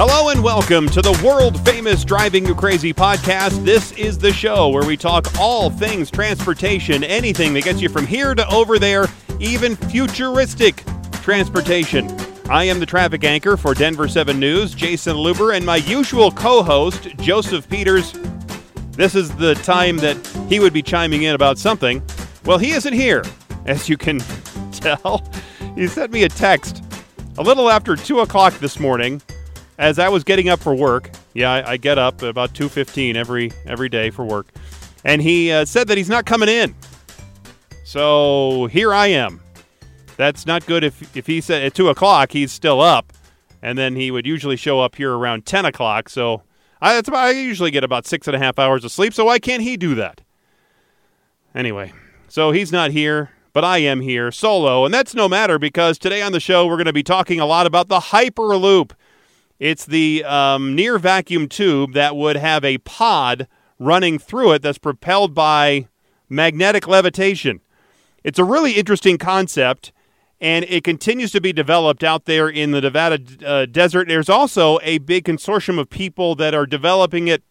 Hello and welcome to the world famous Driving You Crazy podcast. This is the show where we talk all things transportation, anything that gets you from here to over there, even futuristic transportation. I am the traffic anchor for Denver 7 News, Jason Luber, and my usual co host, Joseph Peters. This is the time that he would be chiming in about something. Well, he isn't here, as you can tell. He sent me a text a little after 2 o'clock this morning as I was getting up for work, yeah, I, I get up about two fifteen every every day for work, and he uh, said that he's not coming in. So here I am. That's not good. If if he said at two o'clock he's still up, and then he would usually show up here around ten o'clock. So I, that's about, I usually get about six and a half hours of sleep. So why can't he do that? Anyway, so he's not here but I am here solo, and that's no matter because today on the show we're going to be talking a lot about the Hyperloop. It's the um, near vacuum tube that would have a pod running through it that's propelled by magnetic levitation. It's a really interesting concept, and it continues to be developed out there in the Nevada uh, desert. There's also a big consortium of people that are developing it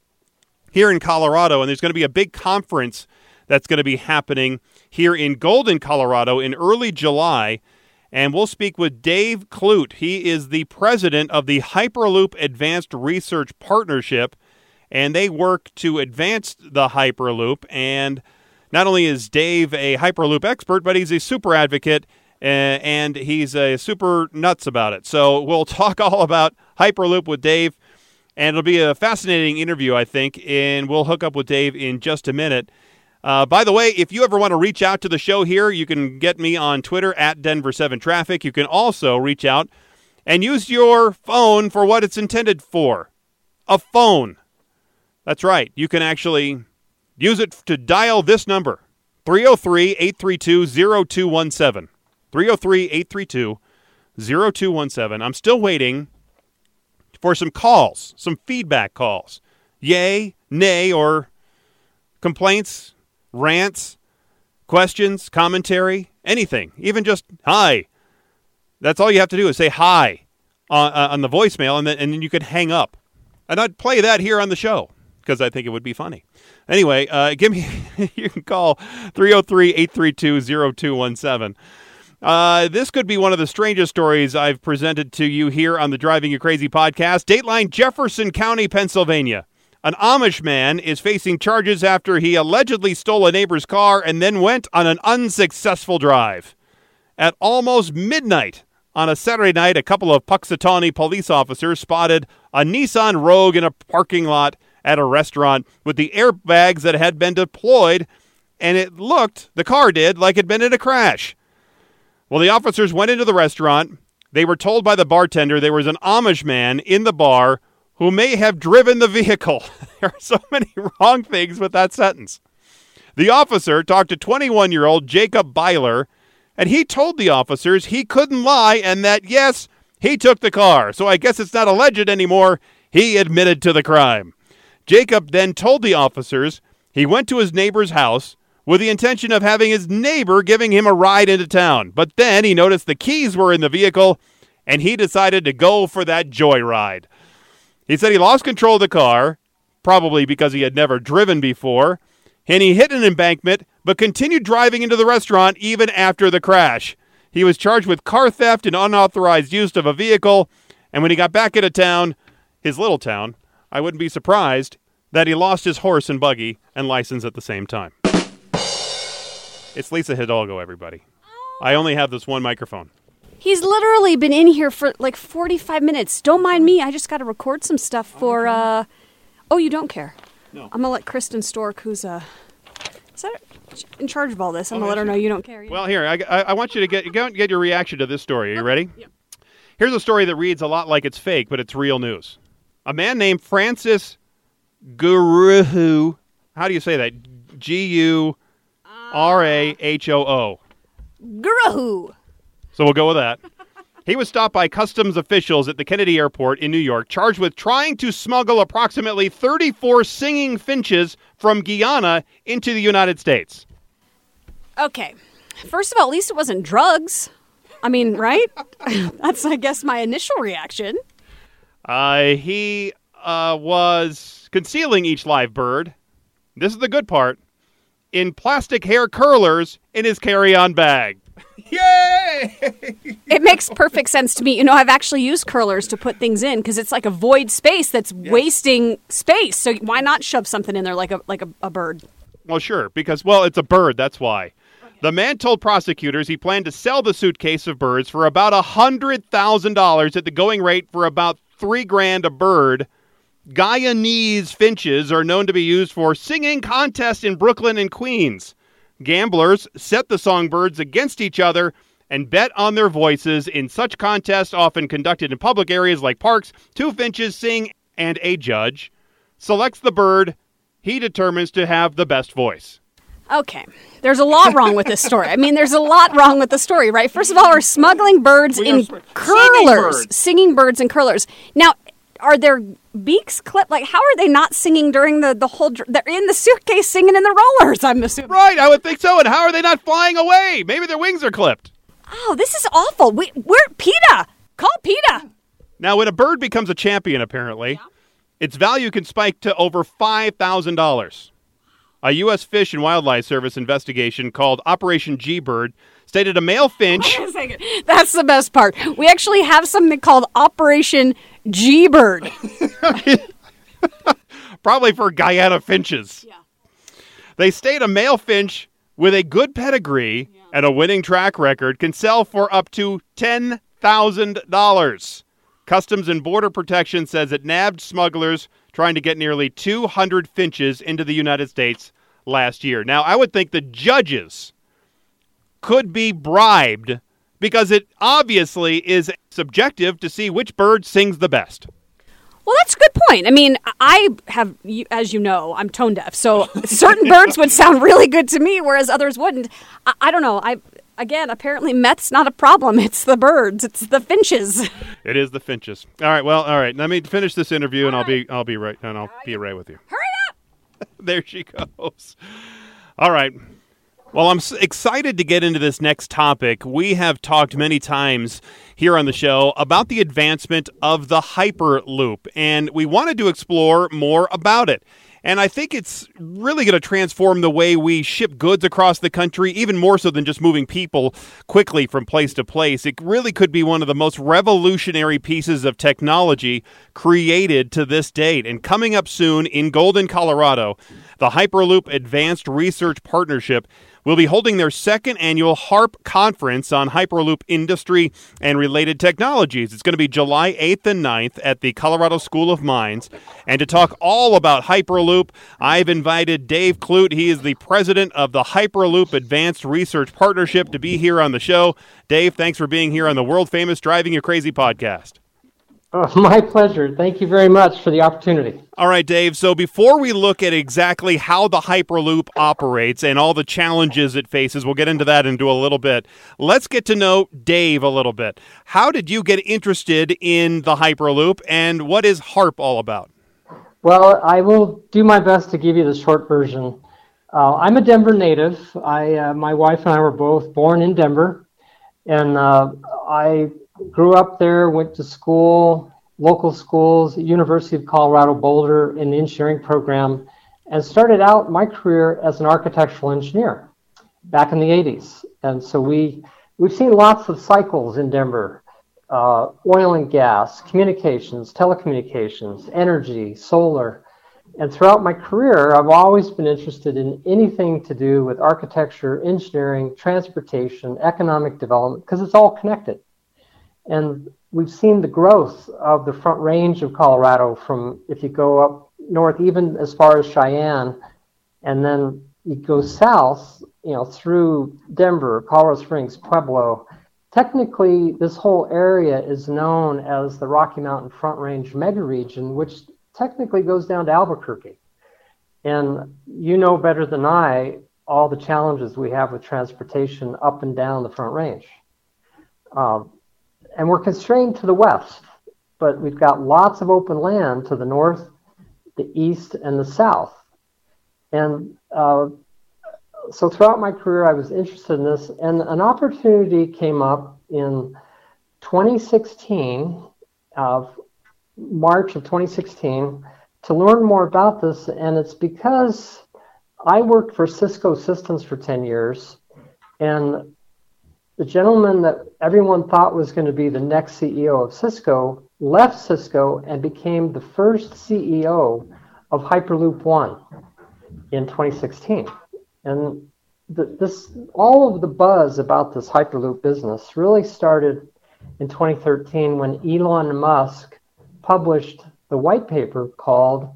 here in Colorado, and there's going to be a big conference that's going to be happening here in Golden, Colorado in early July. And we'll speak with Dave Clute. He is the president of the Hyperloop Advanced Research Partnership, and they work to advance the Hyperloop. And not only is Dave a Hyperloop expert, but he's a super advocate uh, and he's a super nuts about it. So we'll talk all about Hyperloop with Dave, and it'll be a fascinating interview, I think. And we'll hook up with Dave in just a minute. Uh, by the way, if you ever want to reach out to the show here, you can get me on Twitter at Denver7Traffic. You can also reach out and use your phone for what it's intended for a phone. That's right. You can actually use it to dial this number 303 832 0217. 303 832 0217. I'm still waiting for some calls, some feedback calls. Yay, nay, or complaints, rants, questions, commentary, anything, even just hi. That's all you have to do is say hi on, uh, on the voicemail, and then, and then you could hang up. And I'd play that here on the show because I think it would be funny. Anyway, uh, give me, you can call 303 832 0217. Uh, this could be one of the strangest stories I've presented to you here on the Driving You Crazy podcast. Dateline Jefferson County, Pennsylvania. An Amish man is facing charges after he allegedly stole a neighbor's car and then went on an unsuccessful drive. At almost midnight on a Saturday night, a couple of Punxsutawney police officers spotted a Nissan Rogue in a parking lot at a restaurant with the airbags that had been deployed, and it looked, the car did, like it had been in a crash. Well, the officers went into the restaurant. They were told by the bartender there was an Amish man in the bar who may have driven the vehicle. there are so many wrong things with that sentence. The officer talked to 21 year old Jacob Byler, and he told the officers he couldn't lie and that, yes, he took the car. So I guess it's not alleged anymore. He admitted to the crime. Jacob then told the officers he went to his neighbor's house with the intention of having his neighbor giving him a ride into town. But then he noticed the keys were in the vehicle and he decided to go for that joyride. He said he lost control of the car, probably because he had never driven before, and he hit an embankment but continued driving into the restaurant even after the crash. He was charged with car theft and unauthorized use of a vehicle, and when he got back into town, his little town, I wouldn't be surprised that he lost his horse and buggy and license at the same time. It's Lisa Hidalgo, everybody. I only have this one microphone. He's literally been in here for like 45 minutes. Don't mind me. I just got to record some stuff for. uh Oh, you don't care? No. I'm gonna let Kristen Stork, who's uh, is that in charge of all this? I'm gonna let her know you don't care. Well, here, I, I, I want you to get, get get your reaction to this story. Are you ready? Yep. Here's a story that reads a lot like it's fake, but it's real news. A man named Francis Gurahu. How do you say that? G U R A H O O. Gurahu. So we'll go with that. He was stopped by customs officials at the Kennedy Airport in New York, charged with trying to smuggle approximately 34 singing finches from Guyana into the United States. Okay. First of all, at least it wasn't drugs. I mean, right? That's, I guess, my initial reaction. Uh, he uh, was concealing each live bird. This is the good part. In plastic hair curlers in his carry-on bag. Yay! It makes perfect sense to me. You know, I've actually used curlers to put things in because it's like a void space that's wasting space. So why not shove something in there like a like a, a bird? Well, sure, because well, it's a bird. That's why. The man told prosecutors he planned to sell the suitcase of birds for about a hundred thousand dollars at the going rate for about three grand a bird. Guyanese finches are known to be used for singing contests in Brooklyn and Queens. Gamblers set the songbirds against each other and bet on their voices in such contests, often conducted in public areas like parks. Two finches sing, and a judge selects the bird he determines to have the best voice. Okay. There's a lot wrong with this story. I mean, there's a lot wrong with the story, right? First of all, we're smuggling birds We in sm- curlers, singing singing birds. birds. in curlers. Now, are their beaks clipped? Like, how are they not singing during the, the whole? dr- They're in the suitcase singing in the rollers. I'm assuming. Right, I would think so. And how are they not flying away? Maybe their wings are clipped. Oh, this is awful. We, we're PETA. Call PETA. Now, when a bird becomes a champion, apparently, its value can spike to over $5,000. A U.S. Fish and Wildlife Service investigation called Operation G Bird stated a male finch. Wait a second. That's the best part. We actually have something called Operation G Bird. probably for Guyana finches. Yeah. They state a male finch with a good pedigree and a winning track record can sell for up to $10,000. Customs and Border Protection says it nabbed smugglers trying to get nearly 200 finches into the United States last year. Now, I would think the judges could be bribed because it obviously is subjective to see which bird sings the best. Well, that's a good point. I mean, I have, as you know, I'm tone deaf, so certain birds would sound really good to me, whereas others wouldn't. I, I don't know. I again, apparently, meth's not a problem. It's the birds. It's the finches. It is the finches. All right. Well, all right. Let me finish this interview, and I'll be I'll be right and I'll be right with you. Hurry up! there she goes. All right. Well, I'm excited to get into this next topic. We have talked many times here on the show about the advancement of the Hyperloop, and we wanted to explore more about it. And I think it's really going to transform the way we ship goods across the country, even more so than just moving people quickly from place to place. It really could be one of the most revolutionary pieces of technology created to this date. And coming up soon in Golden, Colorado, the Hyperloop Advanced Research Partnership will be holding their second annual HARP conference on Hyperloop industry and related technologies. It's going to be July 8th and 9th at the Colorado School of Mines. And to talk all about Hyperloop, I've invited Dave Clute. He is the president of the Hyperloop Advanced Research Partnership to be here on the show. Dave, thanks for being here on the world famous Driving You Crazy podcast. Oh, my pleasure. Thank you very much for the opportunity. All right, Dave. So before we look at exactly how the Hyperloop operates and all the challenges it faces, we'll get into that into a little bit. Let's get to know Dave a little bit. How did you get interested in the Hyperloop and what is HARP all about? Well, I will do my best to give you the short version. Uh, I'm a Denver native. I, uh, my wife and I were both born in Denver, and uh, I grew up there. Went to school, local schools, University of Colorado Boulder in the engineering program, and started out my career as an architectural engineer back in the 80s. And so we we've seen lots of cycles in Denver uh, oil and gas, communications, telecommunications, energy, solar. And throughout my career, I've always been interested in anything to do with architecture, engineering, transportation, economic development, because it's all connected. And we've seen the growth of the front range of Colorado from, if you go up north, even as far as Cheyenne, and then you go south, you know, through Denver, Colorado Springs, Pueblo, technically this whole area is known as the Rocky Mountain Front Range megaregion, which technically goes down to Albuquerque. And you know better than I all the challenges we have with transportation up and down the Front Range. Um, and we're constrained to the west, but we've got lots of open land to the north, the east, and the south. And uh, so throughout my career, I was interested in this, and an opportunity came up in 2016. Uh, March of 2016 to learn more about this, and it's because I worked for Cisco Systems for 10 years, and the gentleman that everyone thought was going to be the next CEO of Cisco left Cisco and became the first CEO of Hyperloop One in 2016. And the, this, all of the buzz about this Hyperloop business really started in 2013 when Elon Musk published the white paper called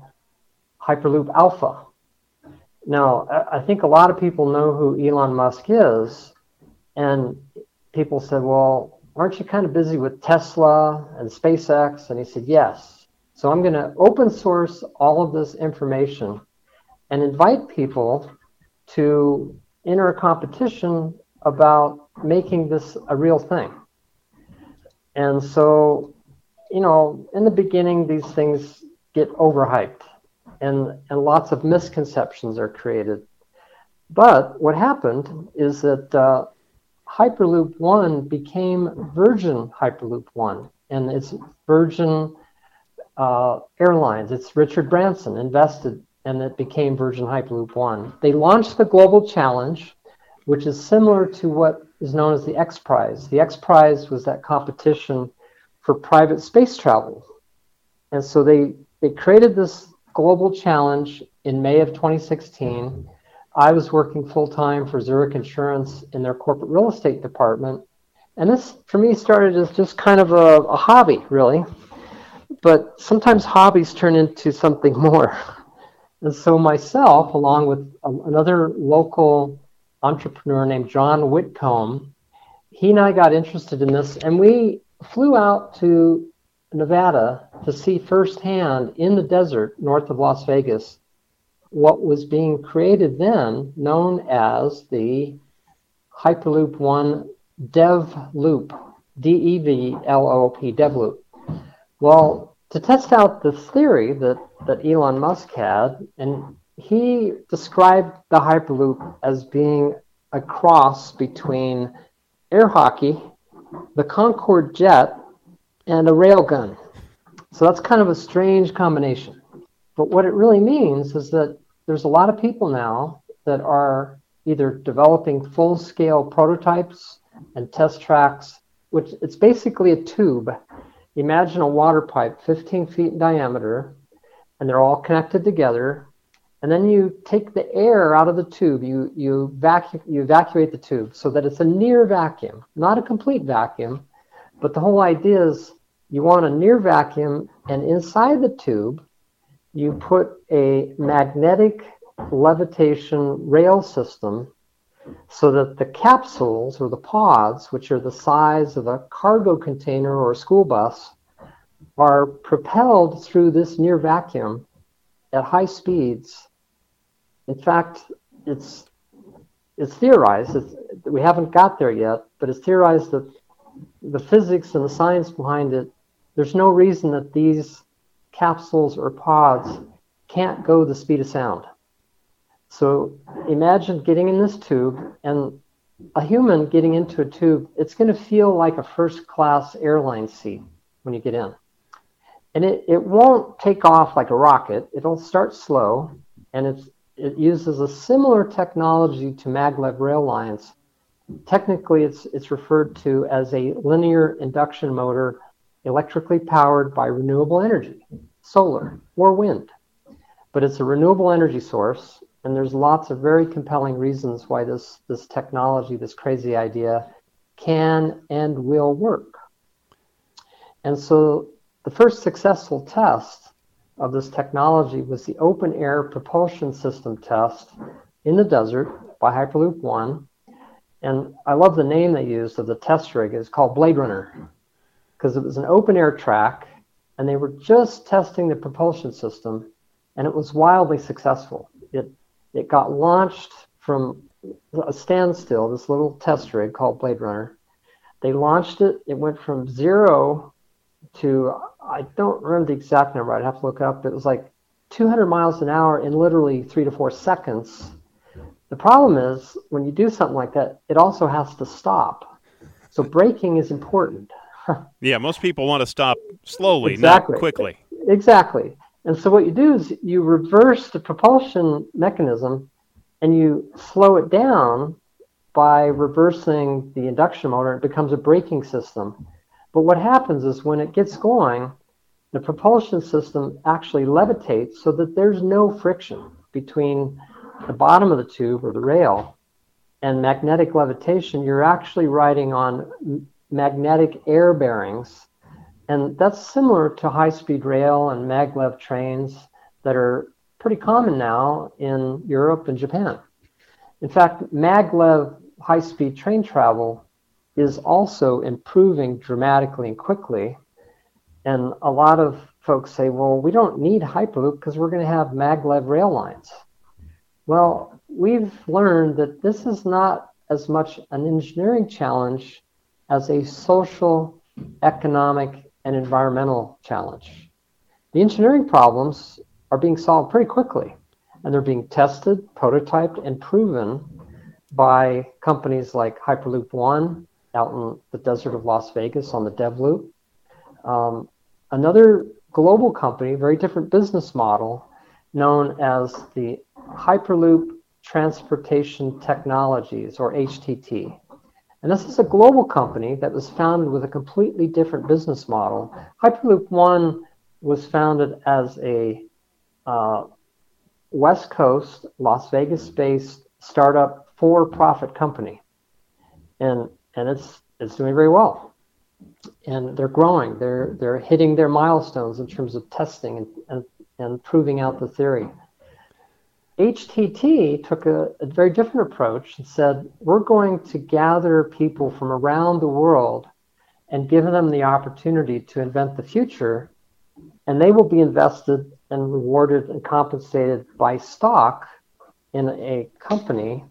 Hyperloop Alpha. Now, I think a lot of people know who Elon Musk is, and people said, Well, aren't you kind of busy with Tesla and SpaceX? And he said, Yes. So I'm going to open source all of this information and invite people to enter a competition about making this a real thing. And so, you know, in the beginning, these things get overhyped and, and lots of misconceptions are created. But what happened is that uh, Hyperloop One became Virgin Hyperloop One, and it's Virgin uh, Airlines. It's Richard Branson invested, and it became Virgin Hyperloop One. They launched the Global Challenge, which is similar to what is known as the X Prize. The X Prize was that competition for private space travel, and so they they created this global challenge in May of 2016 I was working full time for Zurich Insurance in their corporate real estate department. And this, for me, started as just kind of a, a hobby, really. But sometimes hobbies turn into something more. And so, myself, along with a, another local entrepreneur named John Whitcomb, he and I got interested in this, and we flew out to Nevada to see firsthand in the desert north of Las Vegas what was being created then, known as the Hyperloop One Dev Loop, D E V L O P, Dev Loop. Well, to test out the theory that, that Elon Musk had, and he described the Hyperloop as being a cross between air hockey, the Concorde jet, and a railgun. So that's kind of a strange combination. But what it really means is that there's a lot of people now that are either developing full scale prototypes and test tracks, which it's basically a tube. Imagine a water pipe 15 feet in diameter, and they're all connected together. And then you take the air out of the tube, you, you, vacu- you evacuate the tube so that it's a near vacuum, not a complete vacuum. But the whole idea is you want a near vacuum, and inside the tube, you put a magnetic levitation rail system so that the capsules or the pods, which are the size of a cargo container or a school bus, are propelled through this near vacuum at high speeds. In fact, it's it's theorized. It's, we haven't got there yet, but it's theorized that the physics and the science behind it. There's no reason that these capsules or pods can't go the speed of sound. So imagine getting in this tube and a human getting into a tube, it's going to feel like a first class airline seat when you get in. And it, it won't take off like a rocket, it'll start slow, and it's, it uses a similar technology to maglev rail lines. Technically, it's, it's referred to as a linear induction motor electrically powered by renewable energy, solar or wind. But it's a renewable energy source, and there's lots of very compelling reasons why this, this technology, this crazy idea, can and will work. And so the first successful test of this technology was the open air propulsion system test in the desert by Hyperloop One. And I love the name they used of the test rig. It's called Blade Runner because it was an open air track and they were just testing the propulsion system and it was wildly successful. It, it got launched from a standstill, this little test rig called Blade Runner. They launched it, it went from zero to, I don't remember the exact number, I'd have to look up. But it was like 200 miles an hour in literally three to four seconds. The problem is when you do something like that, it also has to stop. So braking is important. yeah, most people want to stop slowly, exactly. not quickly. Exactly. And so what you do is you reverse the propulsion mechanism and you slow it down by reversing the induction motor. It becomes a braking system. But what happens is when it gets going, the propulsion system actually levitates so that there's no friction between the bottom of the tube or the rail and magnetic levitation. You're actually riding on magnetic air bearings. And that's similar to high speed rail and maglev trains that are pretty common now in Europe and Japan. In fact, maglev high speed train travel is also improving dramatically and quickly. And a lot of folks say, well, we don't need Hyperloop because we're going to have maglev rail lines. Well, we've learned that this is not as much an engineering challenge as a social, economic, and environmental challenge. The engineering problems are being solved pretty quickly, and they're being tested, prototyped, and proven by companies like Hyperloop One out in the desert of Las Vegas on the DevLoop. Um, another global company, very different business model, known as the Hyperloop Transportation Technologies, or HTT. And this is a global company that was founded with a completely different business model. Hyperloop One was founded as a uh, West Coast, Las Vegas based startup for profit company. And, and it's, it's doing very well. And they're growing, they're, they're hitting their milestones in terms of testing and, and, and proving out the theory. HTT took a, a, very different approach and said, we're going to gather people from around the world and give them the opportunity to invent the future, and they will be invested and rewarded and compensated by stock in a company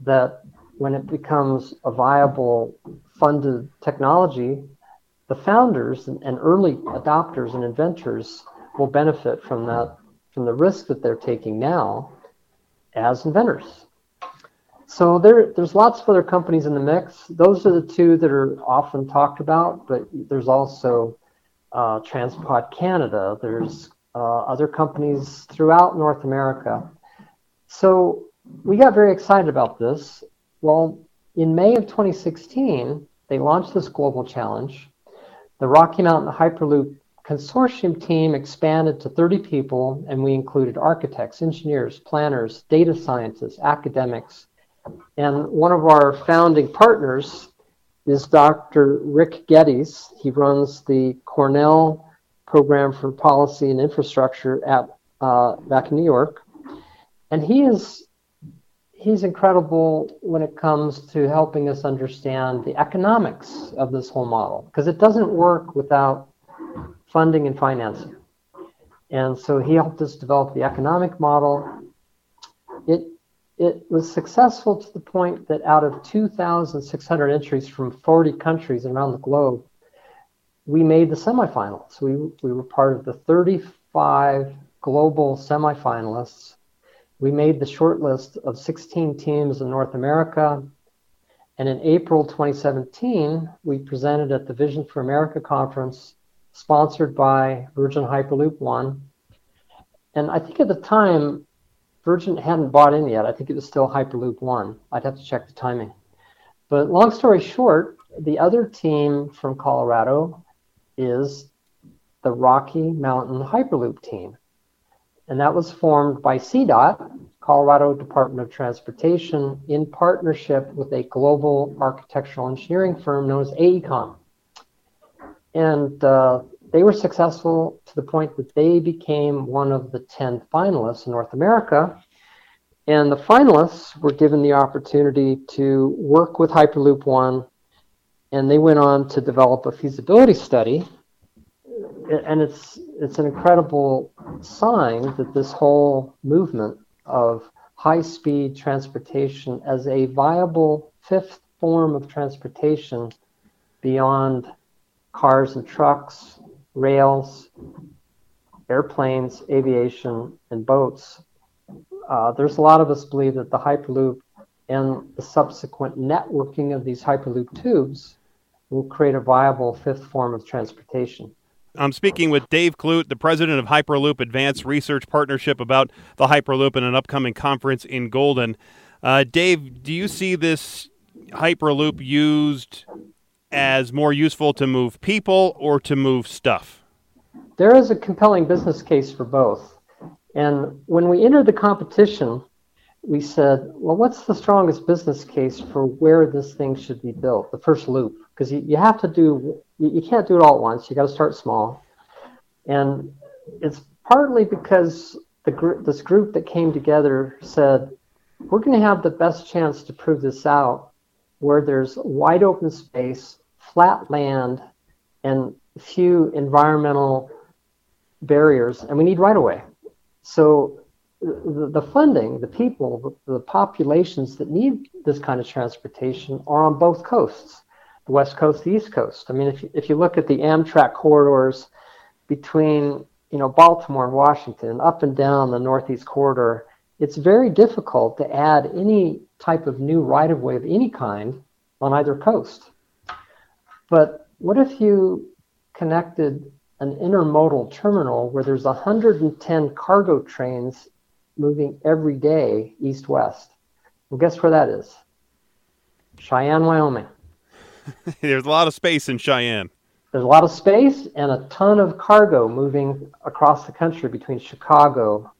that when it becomes a viable funded technology, the founders and, early adopters and inventors will benefit from that from the risk that they're taking now as inventors. So there, there's lots of other companies in the mix. Those are the two that are often talked about, but there's also uh, Transpod Canada. There's uh, other companies throughout North America. So we got very excited about this. Well, in May of 2016, they launched this global challenge. The Rocky Mountain Hyperloop consortium team expanded to 30 people, and we included architects, engineers, planners, data scientists, academics. And one of our founding partners is Dr. Rick Geddes. He runs the Cornell Program for Policy and Infrastructure at uh, back in New York. And he is he's incredible when it comes to helping us understand the economics of this whole model because it doesn't work without funding and financing. And so he helped us develop the economic model. It it was successful to the point that out of 2,600 entries from 40 countries around the globe, we made the semifinals. We, we were part of the 35 global semifinalists we made the short list of 16 teams in North America. And in April 2017, we presented at the Vision for America conference, sponsored by Virgin Hyperloop One. And I think at the time, Virgin hadn't bought in yet. I think it was still Hyperloop One. I'd have to check the timing. But long story short, the other team from Colorado is the Rocky Mountain Hyperloop team and that was formed by CDOT, Colorado Department of Transportation, in partnership with a global architectural engineering firm known as AECOM. And uh, they were successful to the point that they became one of the 10 finalists in North America. And the finalists were given the opportunity to work with Hyperloop One, and they went on to develop a feasibility study and it's it's an incredible sign that this whole movement of high speed transportation as a viable fifth form of transportation beyond cars and trucks, rails, airplanes, aviation, and boats. Uh, there's a lot of us believe that the Hyperloop and the subsequent networking of these Hyperloop tubes will create a viable fifth form of transportation. I'm speaking with Dave Clute, the president of Hyperloop Advanced Research Partnership, about the Hyperloop and an upcoming conference in Golden. Uh, Dave, do you see this Hyperloop used as more useful to move people or to move stuff? There is a compelling business case for both. And when we entered the competition, we said, well, what's the strongest business case for where this thing should be built, the first loop? Because you, you have to do, you, you can't do it all at once. You got to start small. And it's partly because the gr- this group that came together said, we're going to have the best chance to prove this out where there's wide open space, flat land, and few environmental barriers, and we need right of way. So the, the funding, the people, the, the populations that need this kind of transportation are on both coasts, the West Coast, the East Coast. I mean, if you, if you look at the Amtrak corridors between you know Baltimore and Washington, up and down the Northeast corridor, it's very difficult to add any type of new right of way of any kind on either coast. But what if you connected an intermodal terminal where there's 110 cargo trains moving every day east west? Well, guess where that is? Cheyenne, Wyoming. There's a lot of space in Cheyenne. There's a lot of space and a ton of cargo moving across the country between Chicago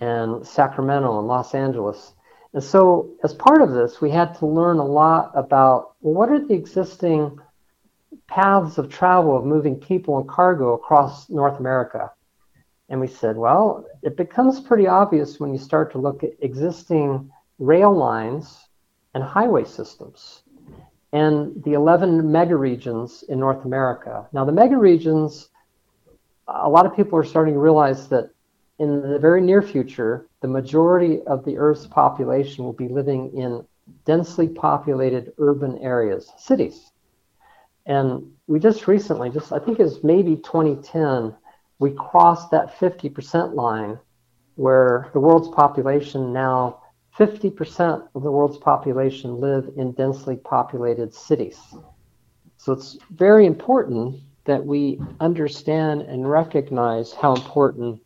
and Sacramento and Los Angeles. And so, as part of this, we had to learn a lot about well, what are the existing paths of travel of moving people and cargo across North America. And we said, well, it becomes pretty obvious when you start to look at existing rail lines and highway systems and the 11 mega regions in North America. Now, the mega regions, a lot of people are starting to realize that in the very near future, the majority of the Earth's population will be living in densely populated urban areas, cities. And we just recently, just I think it was maybe 2010, we crossed that 50% line where the world's population now 50% of the world's population live in densely populated cities. So it's very important that we understand and recognize how important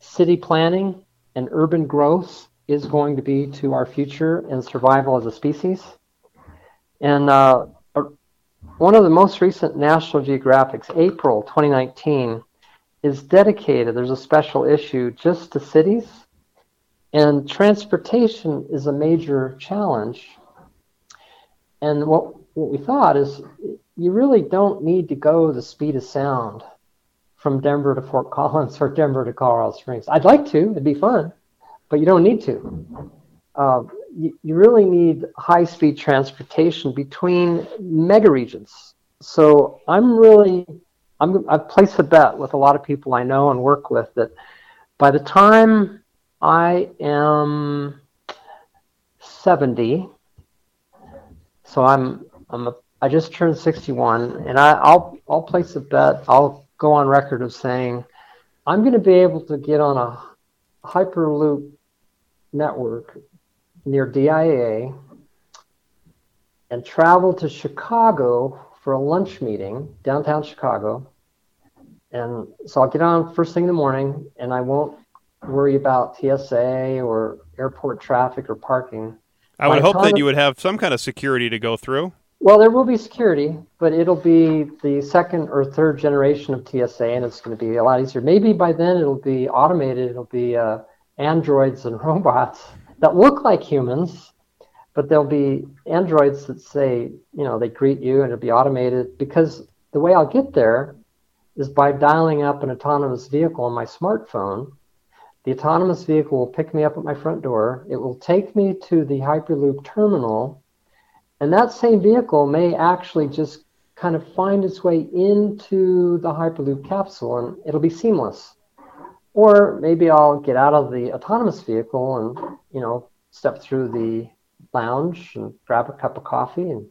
city planning and urban growth is going to be to our future and survival as a species. And uh, one of the most recent National Geographics, April 2019, is dedicated, there's a special issue just to cities. And transportation is a major challenge. And what, what we thought is you really don't need to go the speed of sound from Denver to Fort Collins or Denver to Colorado Springs. I'd like to, it'd be fun, but you don't need to. Uh, you, you really need high speed transportation between mega regions. So I'm really, I'm, I've placed a bet with a lot of people I know and work with that by the time I am 70, so I'm, I'm a, I just turned 61, and I, I'll, I'll place a bet. I'll go on record of saying I'm going to be able to get on a Hyperloop network near DIA and travel to Chicago for a lunch meeting, downtown Chicago. And so I'll get on first thing in the morning and I won't worry about TSA or airport traffic or parking. I would hope that you would have some kind of security to go through. Well, there will be security, but it'll be the second or third generation of TSA, and it's going to be a lot easier. Maybe by then it'll be automated. It'll be uh, androids and robots that look like humans, but there'll be androids that say, you know, they greet you, and it'll be automated. Because the way I'll get there is by dialing up an autonomous vehicle on my smartphone. The autonomous vehicle will pick me up at my front door. It will take me to the Hyperloop terminal and that same vehicle may actually just kind of find its way into the Hyperloop capsule and it'll be seamless. Or maybe I'll get out of the autonomous vehicle and, you know, step through the lounge and grab a cup of coffee and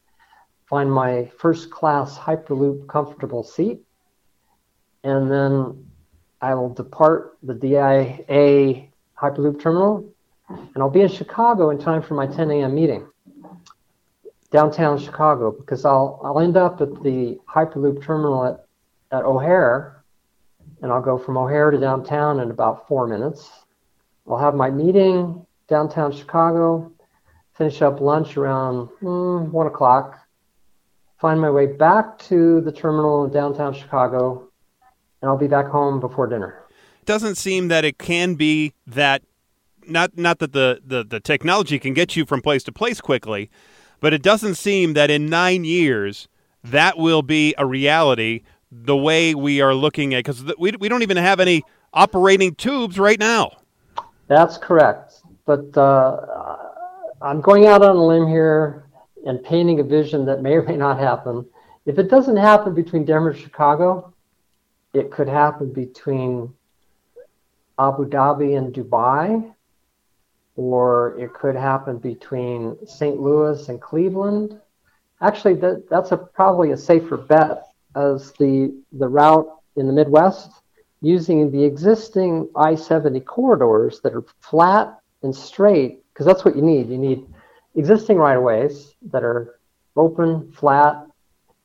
find my first class Hyperloop comfortable seat. And then I will depart the DIA Hyperloop terminal and I'll be in Chicago in time for my 10 a.m. meeting. downtown Chicago because I'll I'll end up at the Hyperloop terminal at, at O'Hare, and I'll go from O'Hare to downtown in about four minutes. I'll have my meeting downtown Chicago, finish up lunch around mm, one o'clock, find my way back to the terminal in downtown Chicago, and I'll be back home before dinner. Doesn't seem that it can be that not not that the, the, the technology can get you from place to place quickly, but it doesn't seem that in nine years that will be a reality the way we are looking at because we, we don't even have any operating tubes right now. That's correct. But uh, I'm going out on a limb here and painting a vision that may or may not happen. If it doesn't happen between Denver and Chicago, it could happen between Abu Dhabi and Dubai, or it could happen between St. Louis and Cleveland. Actually, that, that's a, probably a safer bet as the, the route in the Midwest using the existing I 70 corridors that are flat and straight, because that's what you need. You need existing right of ways that are open, flat,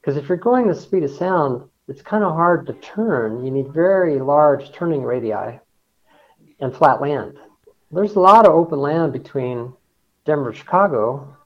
because if you're going the speed of sound, it's kind of hard to turn. You need very large turning radii and flat land. There's a lot of open land between Denver and Chicago.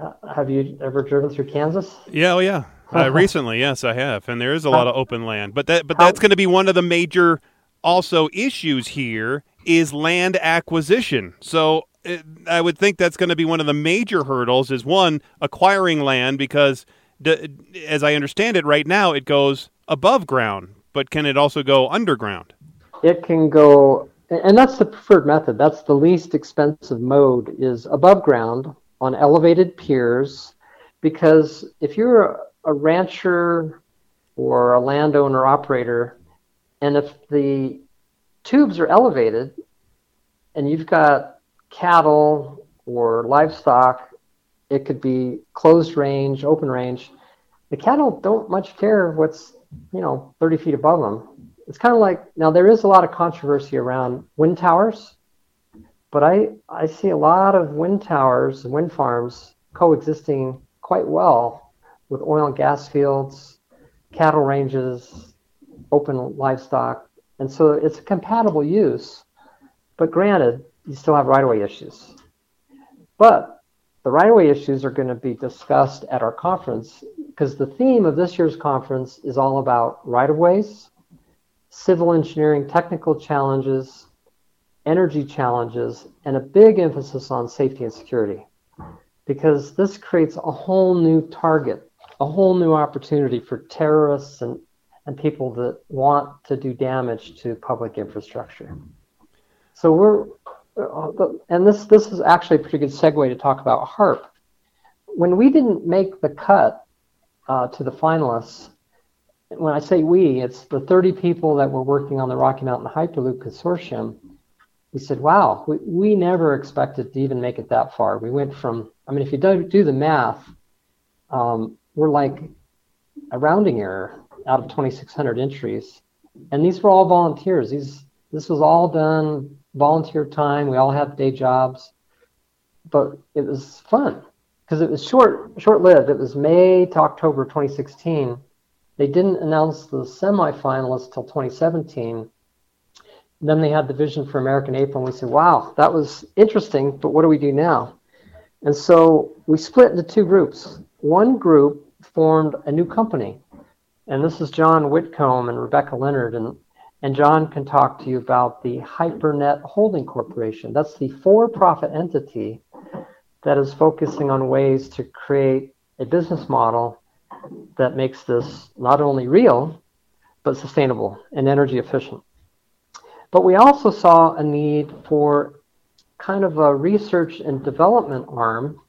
Uh, have you ever driven through Kansas? Yeah, oh yeah. Uh, recently, yes, I have, and there is a lot of open land. But that, but that's going to be one of the major also issues here is land acquisition. So it, I would think that's going to be one of the major hurdles. Is one acquiring land because, d- as I understand it, right now it goes above ground, but can it also go underground? It can go, and that's the preferred method. That's the least expensive mode. Is above ground on elevated piers, because if you're a rancher or a landowner operator, and if the tubes are elevated and you've got cattle or livestock, it could be closed range, open range. The cattle don't much care what's, you know, 30 feet above them. It's kind of like now there is a lot of controversy around wind towers, but I, I see a lot of wind towers, wind farms coexisting quite well with oil and gas fields, cattle ranges, open livestock. And so it's a compatible use. But granted, you still have right of way issues. But the right of way issues are going to be discussed at our conference because the theme of this year's conference is all about right of ways, civil engineering technical challenges, energy challenges, and a big emphasis on safety and security because this creates a whole new target a whole new opportunity for terrorists and, and people that want to do damage to public infrastructure. So we're, uh, and this, this is actually a pretty good segue to talk about HARP. When we didn't make the cut uh, to the finalists, when I say we, it's the 30 people that were working on the Rocky Mountain Hyperloop Consortium. We said, wow, we, we never expected to even make it that far. We went from, I mean, if you do, do the math, um, were like a rounding error out of 2,600 entries. And these were all volunteers. These this was all done volunteer time. We all had day jobs, but it was fun because it was short short lived. It was May to October 2016. They didn't announce the semifinalists till 2017. Then they had the Vision for American April, and we said, "Wow, that was interesting, but what do we do now?" And so we split into two groups one group formed a new company. And this is John Whitcomb and Rebecca Leonard. And, and John can talk to you about the HyperNet Holding Corporation. That's the for profit entity that is focusing on ways to create a business model that makes this not only real, but sustainable and energy efficient. But we also saw a need for kind of a research and development arm,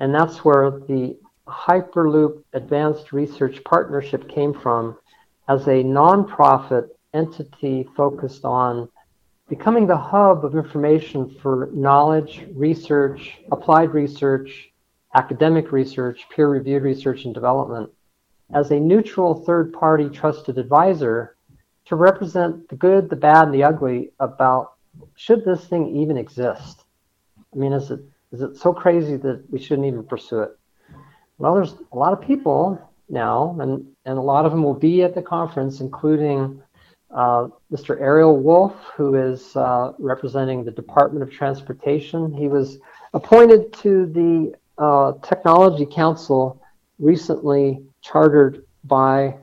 and that's where the Hyperloop Advanced Research Partnership came from as a nonprofit entity focused on becoming the hub of information for knowledge, research, applied research, academic research, peer reviewed research and development as a neutral third party trusted advisor to represent the good, the bad, and the ugly about should this thing even exist? I mean, is it is it so crazy that we shouldn't even pursue it? Well, there's a lot of people now, and, and a lot of them will be at the conference, including uh, Mr. Ariel Wolf, who is uh, representing the Department of Transportation. He was appointed to the uh, Technology Council recently chartered by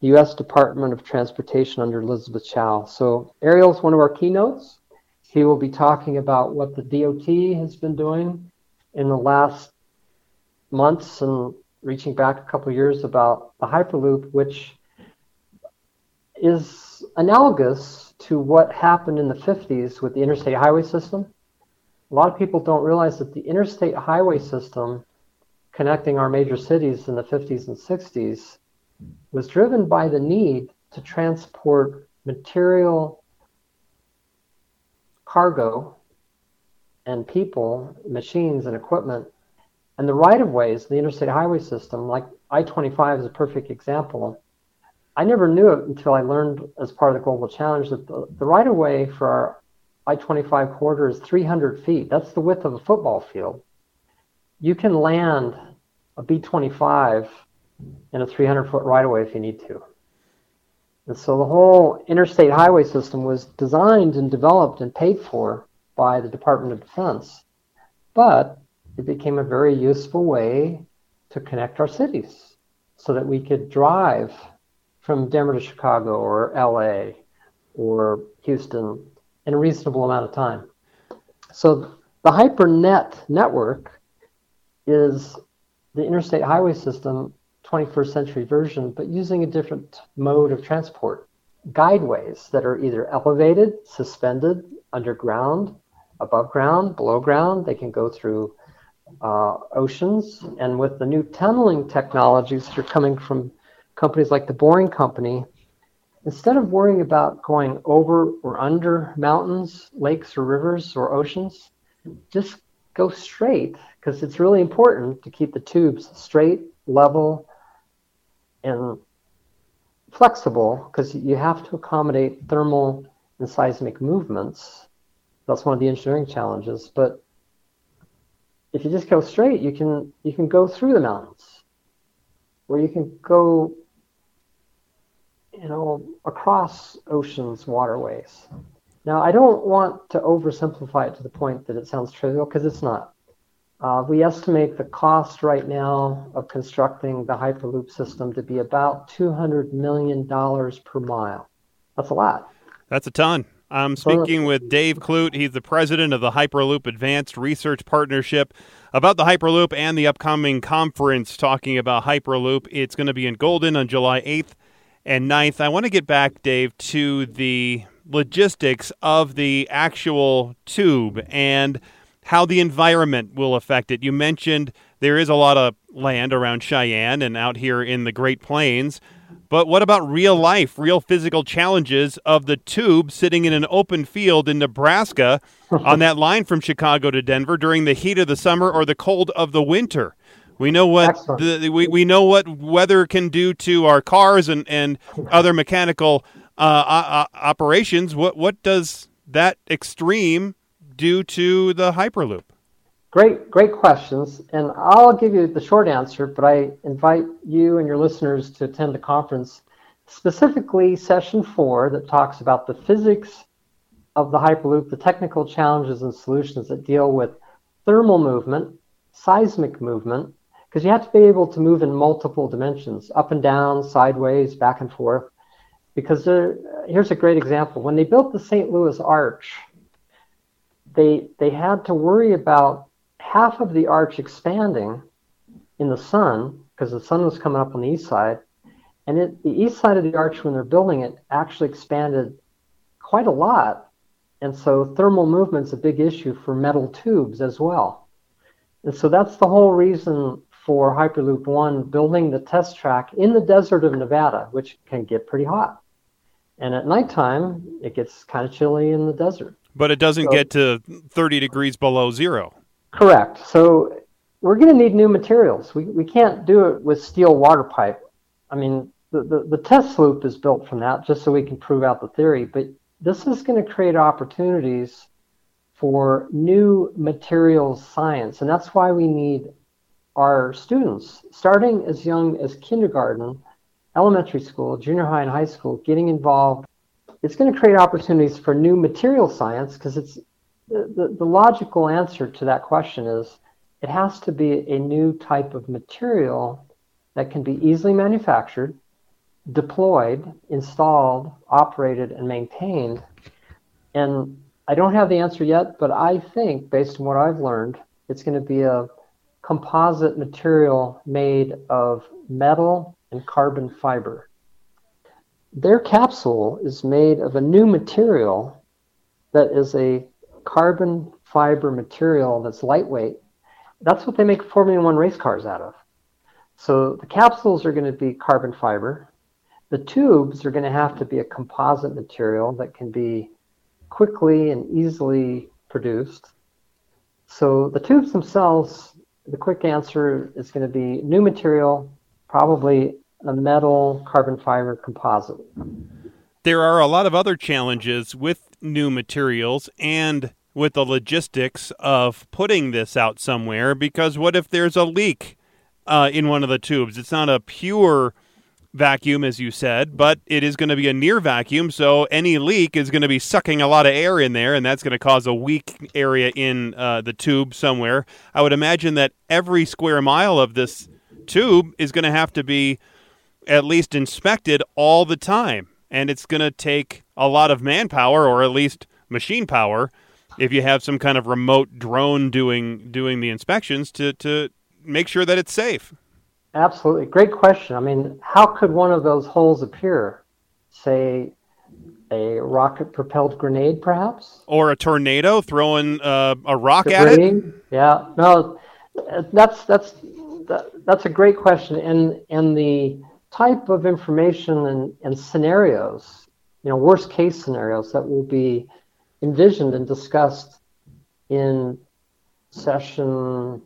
the U.S. Department of Transportation under Elizabeth Chao. So Ariel is one of our keynotes. He will be talking about what the DOT has been doing in the last months and reaching back a couple years about the Hyperloop, which is analogous to what happened in the 50s with the interstate highway system. A lot of people don't realize that the interstate highway system connecting our major cities in the 50s and 60s was driven by the need to transport material, cargo, and people, machines, and equipment. And the right of ways, the interstate highway system, like I 25 is a perfect example. I never knew it until I learned as part of the Global Challenge that the, the right of way for our I 25 corridor is 300 feet. That's the width of a football field. You can land a B 25 in a 300 foot right of way if you need to. And so the whole interstate highway system was designed and developed and paid for by the Department of Defense. But it became a very useful way to connect our cities so that we could drive from Denver to Chicago or LA or Houston in a reasonable amount of time. So the HyperNet network is the interstate highway system 21st century version, but using a different mode of transport. Guideways that are either elevated, suspended, underground, above ground, below ground. They can go through uh, oceans. And with the new tunneling technologies that are coming from companies like the Boring Company, instead of worrying about going over or under mountains, lakes, or rivers or oceans, just go straight because it's really important to keep the tubes straight, level, and flexible because you have to accommodate thermal and seismic movements. That's one of the engineering challenges. But if you just go straight, you can you can go through the mountains, or you can go, you know, across oceans, waterways. Now, I don't want to oversimplify it to the point that it sounds trivial because it's not. Uh, we estimate the cost right now of constructing the Hyperloop system to be about $200 million per mile. That's a lot. That's a ton. I'm speaking with Dave Clute. He's the president of the Hyperloop Advanced Research Partnership about the Hyperloop and the upcoming conference talking about Hyperloop. It's going to be in Golden on July 8th and 9th. I want to get back, Dave, to the logistics of the actual tube and – how the environment will affect it. You mentioned there is a lot of land around Cheyenne and out here in the Great Plains. But what about real life, real physical challenges of the tube sitting in an open field in Nebraska on that line from Chicago to Denver during the heat of the summer or the cold of the winter? We know what the, we, we know what weather can do to our cars and, and other mechanical uh, operations. What what does that extreme do to the Hyperloop? Great, great questions. And I'll give you the short answer, but I invite you and your listeners to attend the conference, specifically session four that talks about the physics of the Hyperloop, the technical challenges and solutions that deal with thermal movement, seismic movement, because you have to be able to move in multiple dimensions, up and down, sideways, back and forth. Because there, here's a great example. When they built the St. Louis Arch, they they had to worry about half of the arch expanding in the sun because the sun was coming up on the east side, and it, the east side of the arch when they're building it actually expanded quite a lot, and so thermal movement's a big issue for metal tubes as well, and so that's the whole reason for Hyperloop One building the test track in the desert of Nevada, which can get pretty hot. And at nighttime, it gets kind of chilly in the desert. But it doesn't so, get to 30 degrees below zero. Correct. So we're going to need new materials. We, we can't do it with steel water pipe. I mean, the, the, the test loop is built from that just so we can prove out the theory. But this is going to create opportunities for new materials science. And that's why we need our students, starting as young as kindergarten, elementary school, junior high, and high school, getting involved, it's going to create opportunities for new material science because it's the, the, logical answer to that question is it has to be a new type of material that can be easily manufactured, deployed, installed, operated, and maintained. And I don't have the answer yet, but I think, based on what I've learned, it's going to be a composite material made of metal and carbon fiber. Their capsule is made of a new material that is a carbon fiber material that's lightweight that's what they make Formula One race cars out of. So the capsules are going to be carbon fiber. The tubes are going to have to be a composite material that can be quickly and easily produced. So the tubes themselves, the quick answer is going to be new material, probably a metal carbon fiber composite. There are a lot of other challenges with new materials and with the logistics of putting this out somewhere because what if there's a leak uh, in one of the tubes? It's not a pure vacuum, as you said, but it is going to be a near vacuum, so any leak is going to be sucking a lot of air in there, and that's going to cause a weak area in uh, the tube somewhere. I would imagine that every square mile of this tube is going to have to be at least inspected all the time, and it's going to take a lot of manpower, or at least machine power, if you have some kind of remote drone doing doing the inspections to to make sure that it's safe. Absolutely, great question. I mean, how could one of those holes appear? Say, a rocket-propelled grenade, perhaps, or a tornado throwing uh, a rock Debris. at it. Yeah, no, that's that's that's a great question, and and the type of information and, and scenarios, you know, worst case scenarios that will be envisioned and discussed in session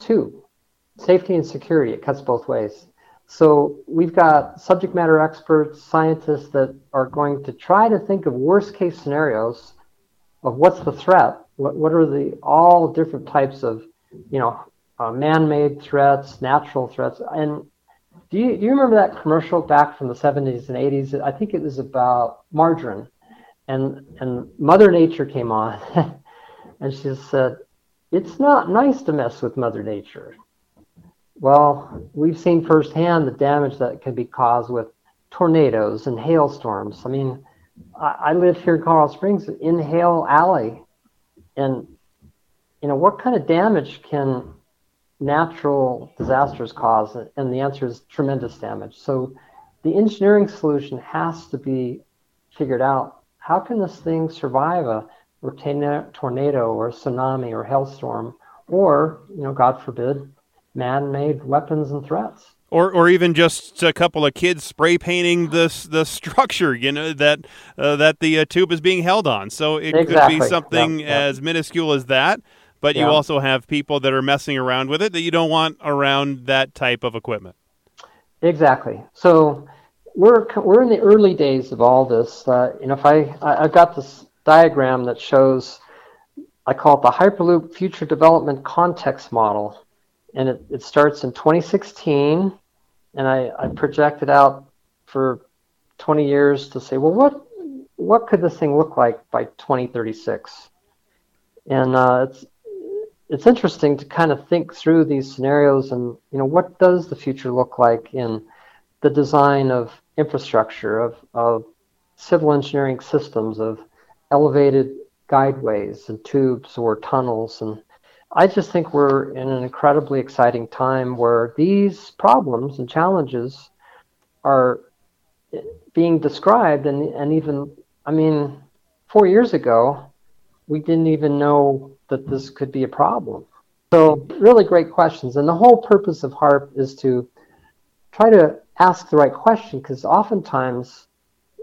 two safety and security. It cuts both ways. So we've got subject matter experts, scientists that are going to try to think of worst case scenarios of what's the threat, what, what are the all different types of, you know, uh, man-made threats, natural threats, and do you, you remember that commercial back from the 70s and 80s? I think it was about margarine and and Mother Nature came on, and she said, "It's not nice to mess with Mother Nature." Well, we've seen firsthand the damage that can be caused with tornadoes and hailstorms. I mean, I, I live here in Colorado Springs in Hail Alley, and you know what kind of damage can natural disasters cause? And the answer is tremendous damage. So the engineering solution has to be figured out how can this thing survive a tornado or a tsunami or hailstorm or, you know, God forbid, man-made weapons and threats? Or, or even just a couple of kids spray painting this the structure, you know that uh, that the uh, tube is being held on. So it exactly. could be something yep, yep. as minuscule as that. But you also have people that are messing around with it that you don't want around that type of equipment. Exactly. So we're we're in the early days of all this. Uh, you know, if I, I have got this diagram that shows, I call it the Hyperloop Future Development Context Model, and it, it starts in 2016, and I, I project it out for 20 years to say, well, what what could this thing look like by 2036? And uh, it's it's interesting to kind of think through these scenarios and you know what does the future look like in the design of infrastructure, of, of civil engineering systems, of elevated guideways and tubes or tunnels. And I just think we're in an incredibly exciting time where these problems and challenges are being described. And, and even, I mean, four years ago, we didn't even know that this could be a problem. So, really great questions. And the whole purpose of HARP is to try to ask the right question because oftentimes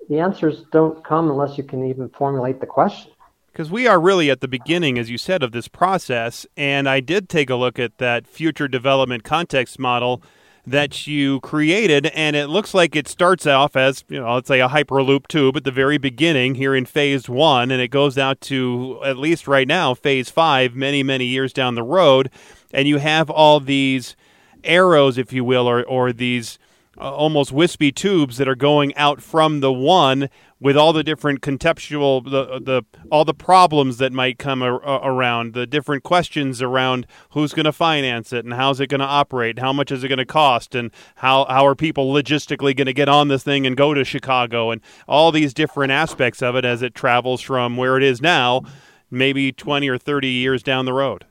the answers don't come unless you can even formulate the question. Because we are really at the beginning, as you said, of this process. And I did take a look at that future development context model that you created, and it looks like it starts off as, you know, let's say a Hyperloop tube at the very beginning here in phase one, and it goes out to, at least right now, phase five, many, many years down the road. And you have all these arrows, if you will, or, or these uh, almost wispy tubes that are going out from the one with all the different contextual the the all the problems that might come ar- around the different questions around who's going to finance it and how's it going to operate how much is it going to cost and how how are people logistically going to get on this thing and go to Chicago and all these different aspects of it as it travels from where it is now maybe 20 or 30 years down the road.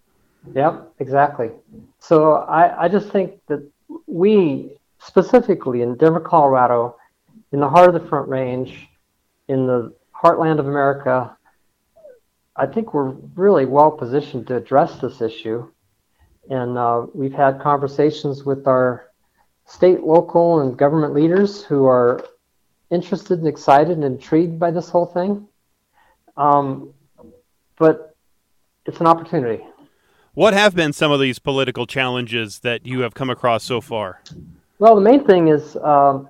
Yep exactly. So i i just think that we specifically in Denver Colorado in the heart of the front range in the heartland of America, I think we're really well positioned to address this issue. And uh, we've had conversations with our state, local, and government leaders who are interested and excited and intrigued by this whole thing. Um, but it's an opportunity. What have been some of these political challenges that you have come across so far? Well, the main thing is um,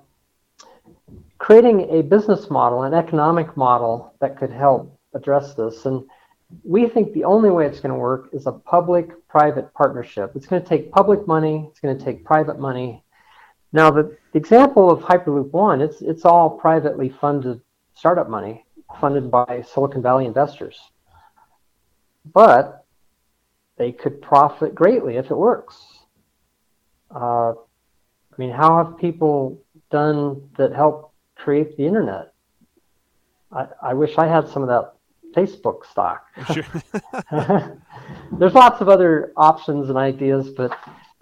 creating a business model, an economic model that could help address this. And we think the only way it's going to work is a public private partnership. It's going to take public money, it's going to take private money. Now, the, the example of Hyperloop One, it's, it's all privately funded startup money funded by Silicon Valley investors. But they could profit greatly if it works. Uh, I mean, how have people done that help create the internet. I, I wish I had some of that Facebook stock. Sure. There's lots of other options and ideas, but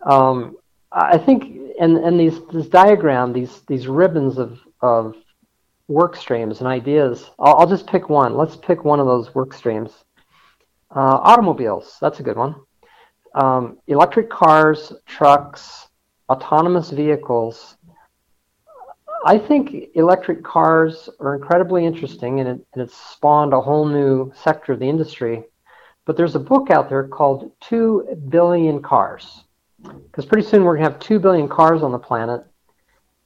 um, I think and and these this diagram, these these ribbons of of work streams and ideas. I'll, I'll just pick one. Let's pick one of those work streams. Uh, automobiles. That's a good one. Um, electric cars, trucks, autonomous vehicles, I think electric cars are incredibly interesting, and, it, and it's spawned a whole new sector of the industry. But there's a book out there called Two Billion Cars, because pretty soon we're going to have two billion cars on the planet.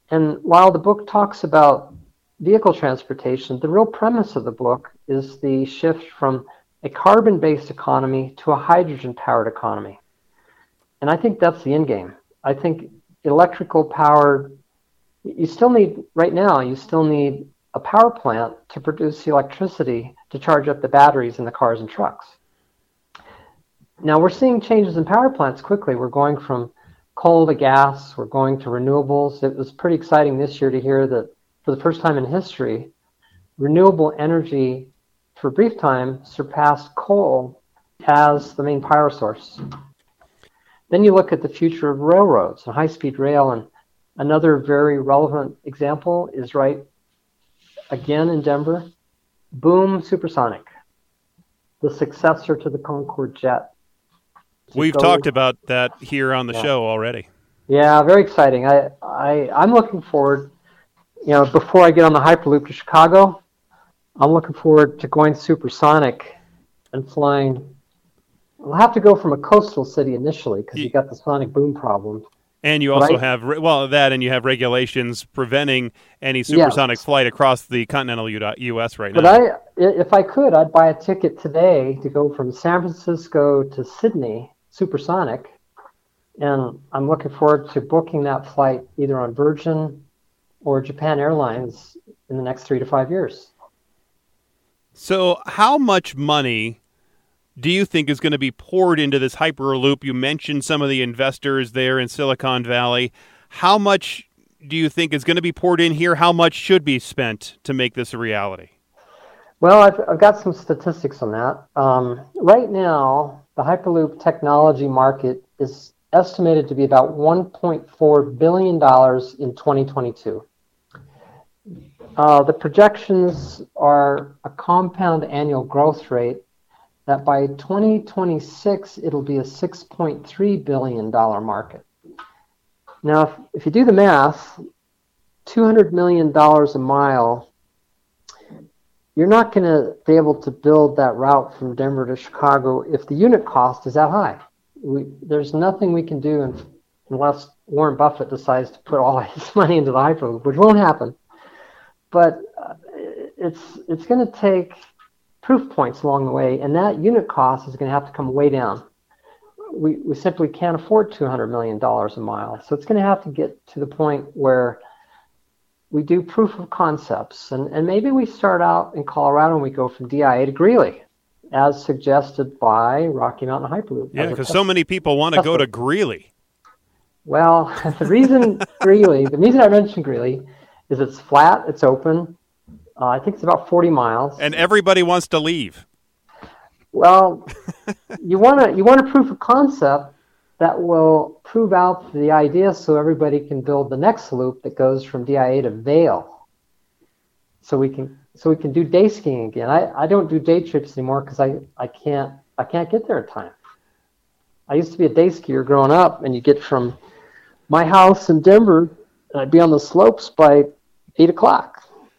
And while the book talks about vehicle transportation, the real premise of the book is the shift from a carbon based economy to a hydrogen powered economy. And I think that's the end game. I think electrical powered you still need right now you still need a power plant to produce electricity to charge up the batteries in the cars and trucks. Now we're seeing changes in power plants quickly. We're going from coal to gas. We're going to renewables. It was pretty exciting this year to hear that for the first time in history renewable energy for a brief time surpassed coal as the main power source. Then you look at the future of railroads and high speed rail and Another very relevant example is right again in Denver, Boom Supersonic, the successor to the Concorde jet. We've talked about that here on the yeah. show already. Yeah, very exciting. I, I I'm looking forward. You know, before I get on the Hyperloop to Chicago, I'm looking forward to going supersonic and flying. We'll have to go from a coastal city initially because you got the sonic boom problem and you also right. have well that, and you have regulations preventing any supersonic yes. flight across the continental U.S. right but now. But I, if I could, I'd buy a ticket today to go from San Francisco to Sydney supersonic, and I'm looking forward to booking that flight either on Virgin or Japan Airlines in the next three to five years. So, how much money do you think is going to be poured into this Hyperloop? You mentioned some of the investors there in Silicon Valley. How much do you think is going to be poured in here? How much should be spent to make this a reality? Well, I've, I've got some statistics on that. Um, right now, the Hyperloop technology market is estimated to be about $1.4 billion in 2022. Uh, the projections are a compound annual growth rate that by 2026 it'll be a $6.3 billion market. Now, if, if you do the math, $200 million a mile, you're not going to be able to build that route from Denver to Chicago if the unit cost is that high. We, there's nothing we can do in unless Warren Buffett decides to put all his money into the Hyperloop, which won't happen. But uh, it's it's going to take proof points along the way, and that unit cost is going to have to come way down. We, we simply can't afford $200 million a mile. So it's going to have to get to the point where we do proof of concepts. And, and maybe we start out in Colorado and we go from DIA to Greeley, as suggested by Rocky Mountain Hyperloop. Yeah, because so many people want to go to Greeley. Well, the reason Greeley, the reason I mentioned Greeley is it's flat, it's open. Uh, I think it's about 40 miles. And everybody wants to leave. Well, you want to you want a proof of concept that will prove out the idea so everybody can build the next loop that goes from DIA to Vail. So we can so we can do day skiing again. I, I don't do day trips anymore because I, I can't I can't get there in time. I used to be a day skier growing up, and you get from my house in Denver, and I'd be on the slopes by eight o'clock.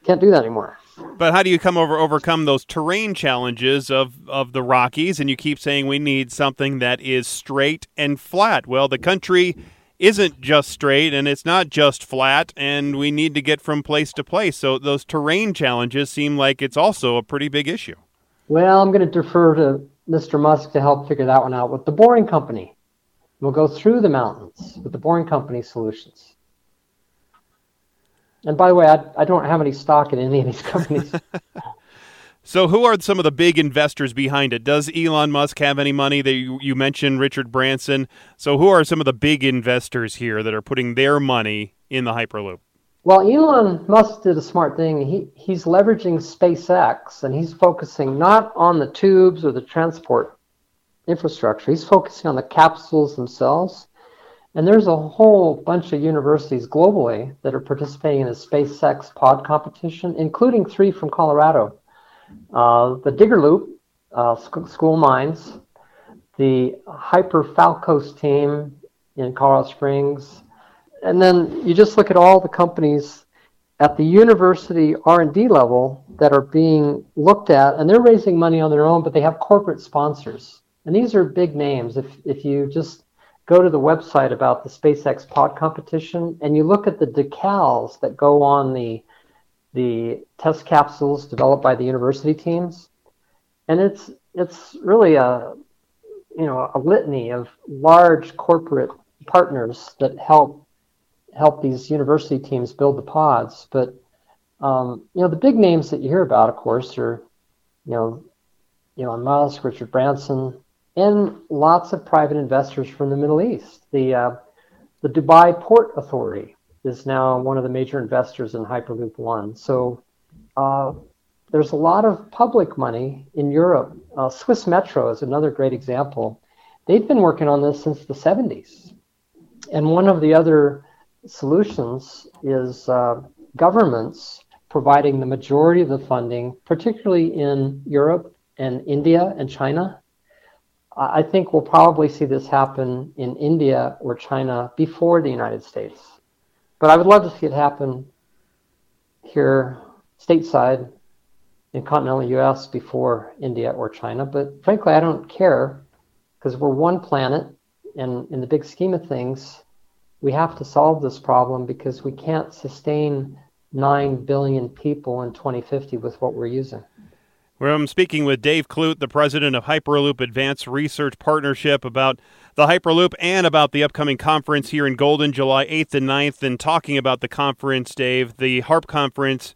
Can't do that anymore. But how do you come over overcome those terrain challenges of, of the Rockies? And you keep saying we need something that is straight and flat. Well, the country isn't just straight and it's not just flat, and we need to get from place to place. So those terrain challenges seem like it's also a pretty big issue. Well, I'm going to defer to Mr. Musk to help figure that one out with the Boring Company. We'll go through the mountains with the Boring Company solutions. And by the way, I, I don't have any stock in any of these companies. so, who are some of the big investors behind it? Does Elon Musk have any money? That you, you mentioned Richard Branson. So, who are some of the big investors here that are putting their money in the Hyperloop? Well, Elon Musk did a smart thing. He he's leveraging SpaceX and he's focusing not on the tubes or the transport infrastructure. He's focusing on the capsules themselves. And there's a whole bunch of universities globally that are participating in the SpaceX pod competition, including three from Colorado. Uh, the Digger Loop, uh, School Mines, the Hyper Falcos team in Colorado Springs, and then you just look at all the companies at the university R&D level that are being looked at, and they're raising money on their own, but they have corporate sponsors. And these are big names. If, if you just go to the website about the SpaceX pod competition and you look at the decals that go on the the test capsules developed by the university teams, and it's it's really a you know a litany of large corporate partners that help help these university teams build the pods. But um, you know the big names that you hear about, of course, are you know Elon Musk, Richard Branson, and lots of private investors from the Middle East. The, uh, the Dubai Port Authority is now one of the major investors in Hyperloop One. So uh, there's a lot of public money in Europe. Uh, Swiss Metro is another great example. They've been working on this since the 70s. And one of the other solutions is uh, governments providing the majority of the funding, particularly in Europe and India and China I think we'll probably see this happen in India or China before the United States. But I would love to see it happen here stateside in continental US before India or China. But frankly, I don't care because we're one planet. And in the big scheme of things, we have to solve this problem because we can't sustain 9 billion people in 2050 with what we're using. I'm speaking with Dave Clute, the president of Hyperloop Advanced Research Partnership, about the Hyperloop and about the upcoming conference here in Golden, July 8th and 9th. And talking about the conference, Dave, the HARP conference,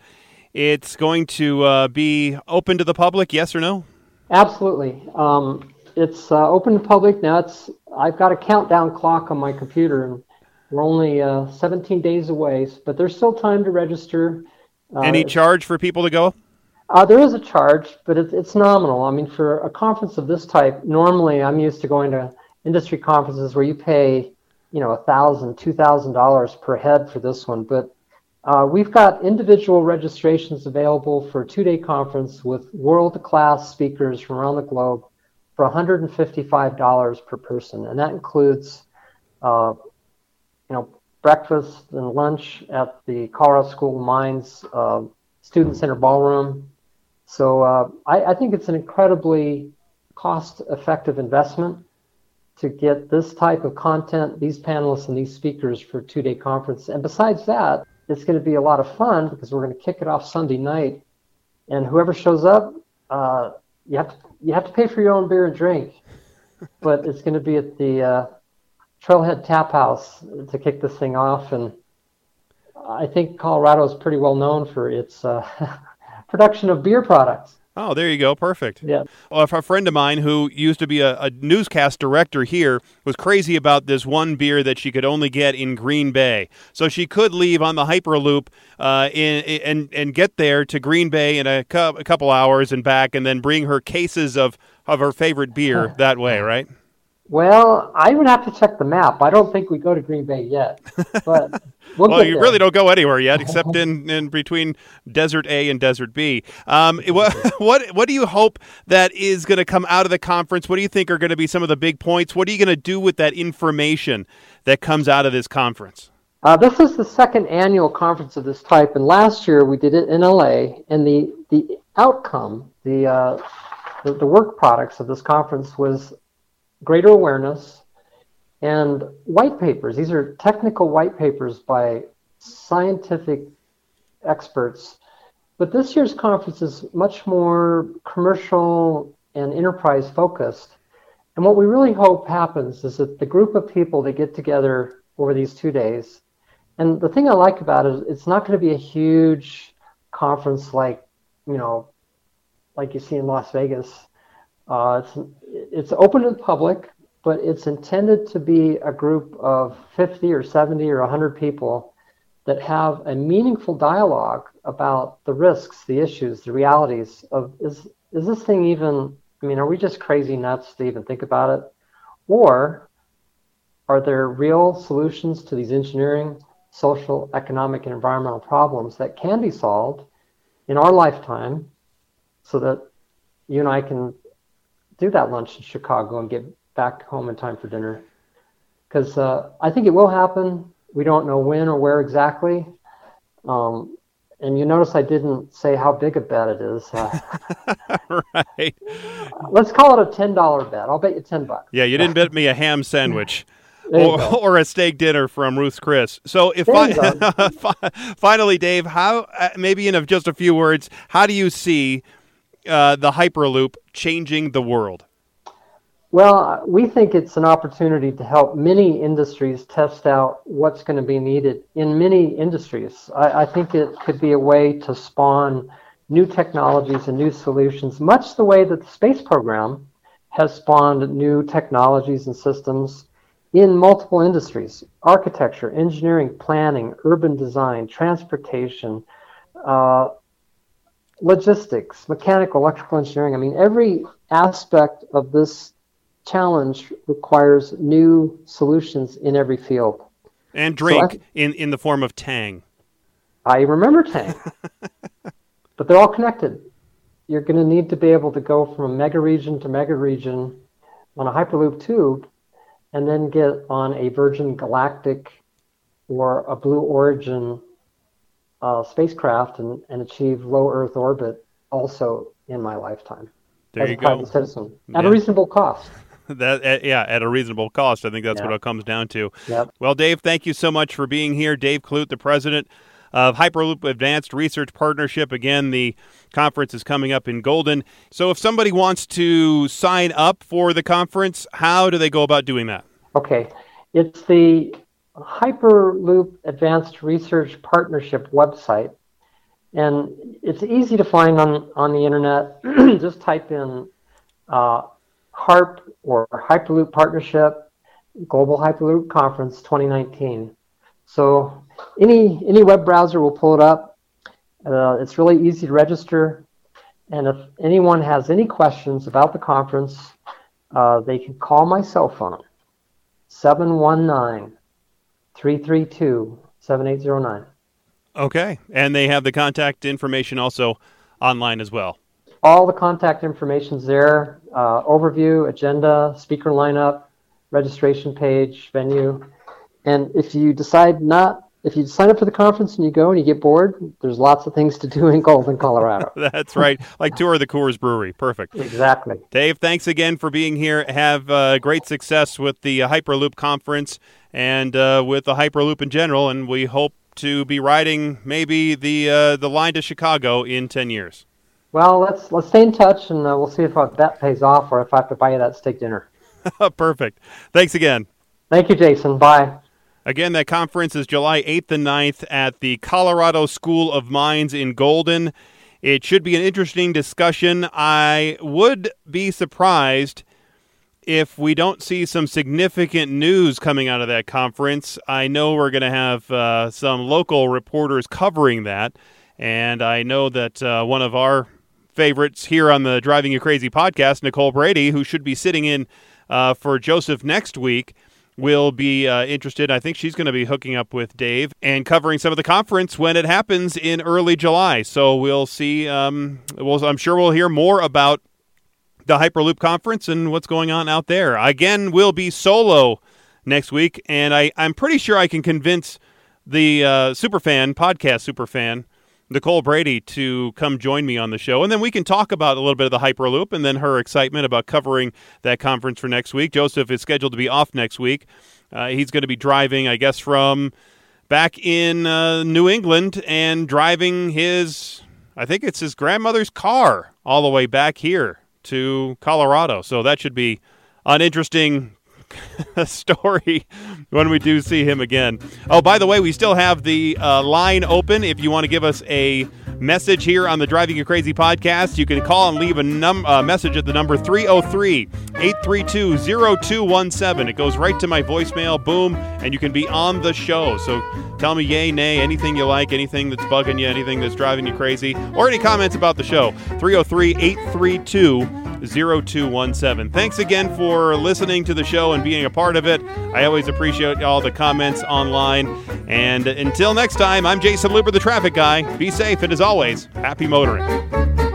it's going to uh, be open to the public, yes or no? Absolutely. Um, it's uh, open to public now. It's I've got a countdown clock on my computer, and we're only uh, 17 days away, but there's still time to register. Any uh, charge for people to go? Uh, there is a charge, but it's, it's nominal. I mean, for a conference of this type, normally I'm used to going to industry conferences where you pay, you know, a thousand, two thousand dollars per head for this one. But uh, we've got individual registrations available for a two-day conference with world-class speakers from around the globe for $155 per person, and that includes, uh, you know, breakfast and lunch at the Colorado School of Mines uh, Student Center Ballroom so uh, I, I, think it's an incredibly cost-effective investment to get this type of content, these panelists, and these speakers for a two day conference. And besides that, it's going to be a lot of fun because we're going to kick it off Sunday night. And whoever shows up, uh, you have to you have to pay for your own beer and drink, but it's going to be at the uh, Trailhead Tap House to kick this thing off. And I think Colorado is pretty well known for its uh, production of beer products. Oh, there you go. Perfect. Yeah. Well, a friend of mine who used to be a, a, newscast director here was crazy about this one beer that she could only get in Green Bay. So she could leave on the Hyperloop uh, in, and and get there to Green Bay in a, cu- a couple hours and back, and then bring her cases of of her favorite beer that way, right? Well, I would have to check the map. I don't think we go to Green Bay yet, but we'll, well you there. really don't go anywhere yet, except in, in between Desert A and Desert B. Um, what what what do you hope that is going to come out of the conference? What do you think are going to be some of the big points? What are you going to do with that information that comes out of this conference? Uh, this is the second annual conference of this type, and last year we did it in LA. And the the outcome, the uh, the, the work products of this conference was greater awareness, and white papers. These are technical white papers by scientific experts. But this year's conference is much more commercial and enterprise focused. And what we really hope happens is that the group of people that get together over these two days, and the thing I like about it is it's not going to be a huge conference like, you know, like you see in Las Vegas. Uh, it's, it's open to the public, but it's intended to be a group of 50 or 70 or 100 people that have a meaningful dialogue about the risks, the issues, the realities of is is this thing even I mean, are we just crazy nuts to even think about it? Or are there real solutions to these engineering, social, economic, and environmental problems that can be solved in our lifetime so that you and I can do that lunch in Chicago and get back home in time for dinner. Because uh, I think it will happen. We don't know when or where exactly. Um, and you notice I didn't say how big a bet it is. Uh, right. Let's call it a ten dollar bet. I'll bet you ten bucks. Yeah, you didn't bet me a ham sandwich. Or, or, a steak dinner from Ruth's Chris. So, if I, finally, Dave, how uh, maybe in just a few words, how do you see uh, the Hyperloop changing the world? Well, we think it's an opportunity to help many industries test out what's going to be needed in many industries. I, I, think it could be a way to spawn new technologies and new solutions, much the way that the space program has spawned new technologies and systems in multiple industries architecture, engineering, planning, urban design, transportation, uh, logistics, mechanical, electrical engineering. I mean, every aspect of this challenge requires new solutions in every field. And drink so in, in the form of Tang. I remember Tang. but they're all connected. You're going to need to be able to go from a mega region to mega region on a Hyperloop tube and then get on a Virgin Galactic or a Blue Origin uh, spacecraft and, and achieve low Earth orbit also in my lifetime. There as you a private go. citizen yeah. at a reasonable cost. That uh, yeah, at a reasonable cost. I think that's what it comes down to. Yep. Well, Dave, thank you so much for being here. Dave Clute, the president of Hyperloop Advanced Research Partnership. Again, the conference is coming up in Golden. So, if somebody wants to sign up for the conference, how do they go about doing that? Okay, it's the Hyperloop Advanced Research Partnership website. And it's easy to find on, on the internet. Just type in uh, HARP or Hyperloop Partnership Global Hyperloop Conference 2019. So any any web browser will pull it up. Uh, it's really easy to register. And if anyone has any questions about the conference, uh, they can call my cell phone, 719 332 7809. Okay. And they have the contact information also online as well. All the contact information's there uh, overview, agenda, speaker lineup, registration page, venue. And if you decide not, if you sign up for the conference and you go and you get bored, there's lots of things to do in Golden, Colorado. That's right. Like tour of the Coors Brewery. Perfect. Exactly. Dave, thanks again for being here. Have uh, great success with the uh, Hyperloop conference and uh, with the Hyperloop in general. And we hope to be riding maybe the uh, the line to Chicago in ten years. Well, let's let's stay in touch, and uh, we'll see if that pays off, or if I have to buy you that steak dinner. Perfect. Thanks again. Thank you, Jason. Bye. Again, that conference is July 8th and 9th at the Colorado School of Mines in Golden. It should be an interesting discussion. I would be surprised if we don't see some significant news coming out of that conference. I know we're going to have uh, some local reporters covering that, and I know that uh, one of our favorites here on the Driving You Crazy podcast, Nicole Brady, who should be sitting in uh, for Joseph next week will be uh, interested. I think she's going to be hooking up with Dave and covering some of the conference when it happens in early July. So we'll see. Um, we'll, I'm sure we'll hear more about the Hyperloop conference and what's going on out there. Again, we'll be solo next week, and I, I'm pretty sure I can convince the uh, superfan podcast superfan Nicole Brady to come join me on the show. And then we can talk about a little bit of the Hyperloop and then her excitement about covering that conference for next week. Joseph is scheduled to be off next week. Uh, he's going to be driving, I guess, from back in uh, New England and driving his, I think it's his grandmother's car all the way back here to Colorado. So that should be an interesting story when we do see him again. Oh, by the way, we still have the uh, line open. If you want to give us a message here on the Driving You Crazy podcast, you can call and leave a num- uh, message at the number 303 832 0217. It goes right to my voicemail, boom, and you can be on the show. So tell me yay, nay, anything you like, anything that's bugging you, anything that's driving you crazy, or any comments about the show. 303 832 0217. Thanks again for listening to the show and being a part of it. I always appreciate all the comments online. And until next time, I'm Jason Luber, the traffic guy. Be safe, and as always, happy motoring.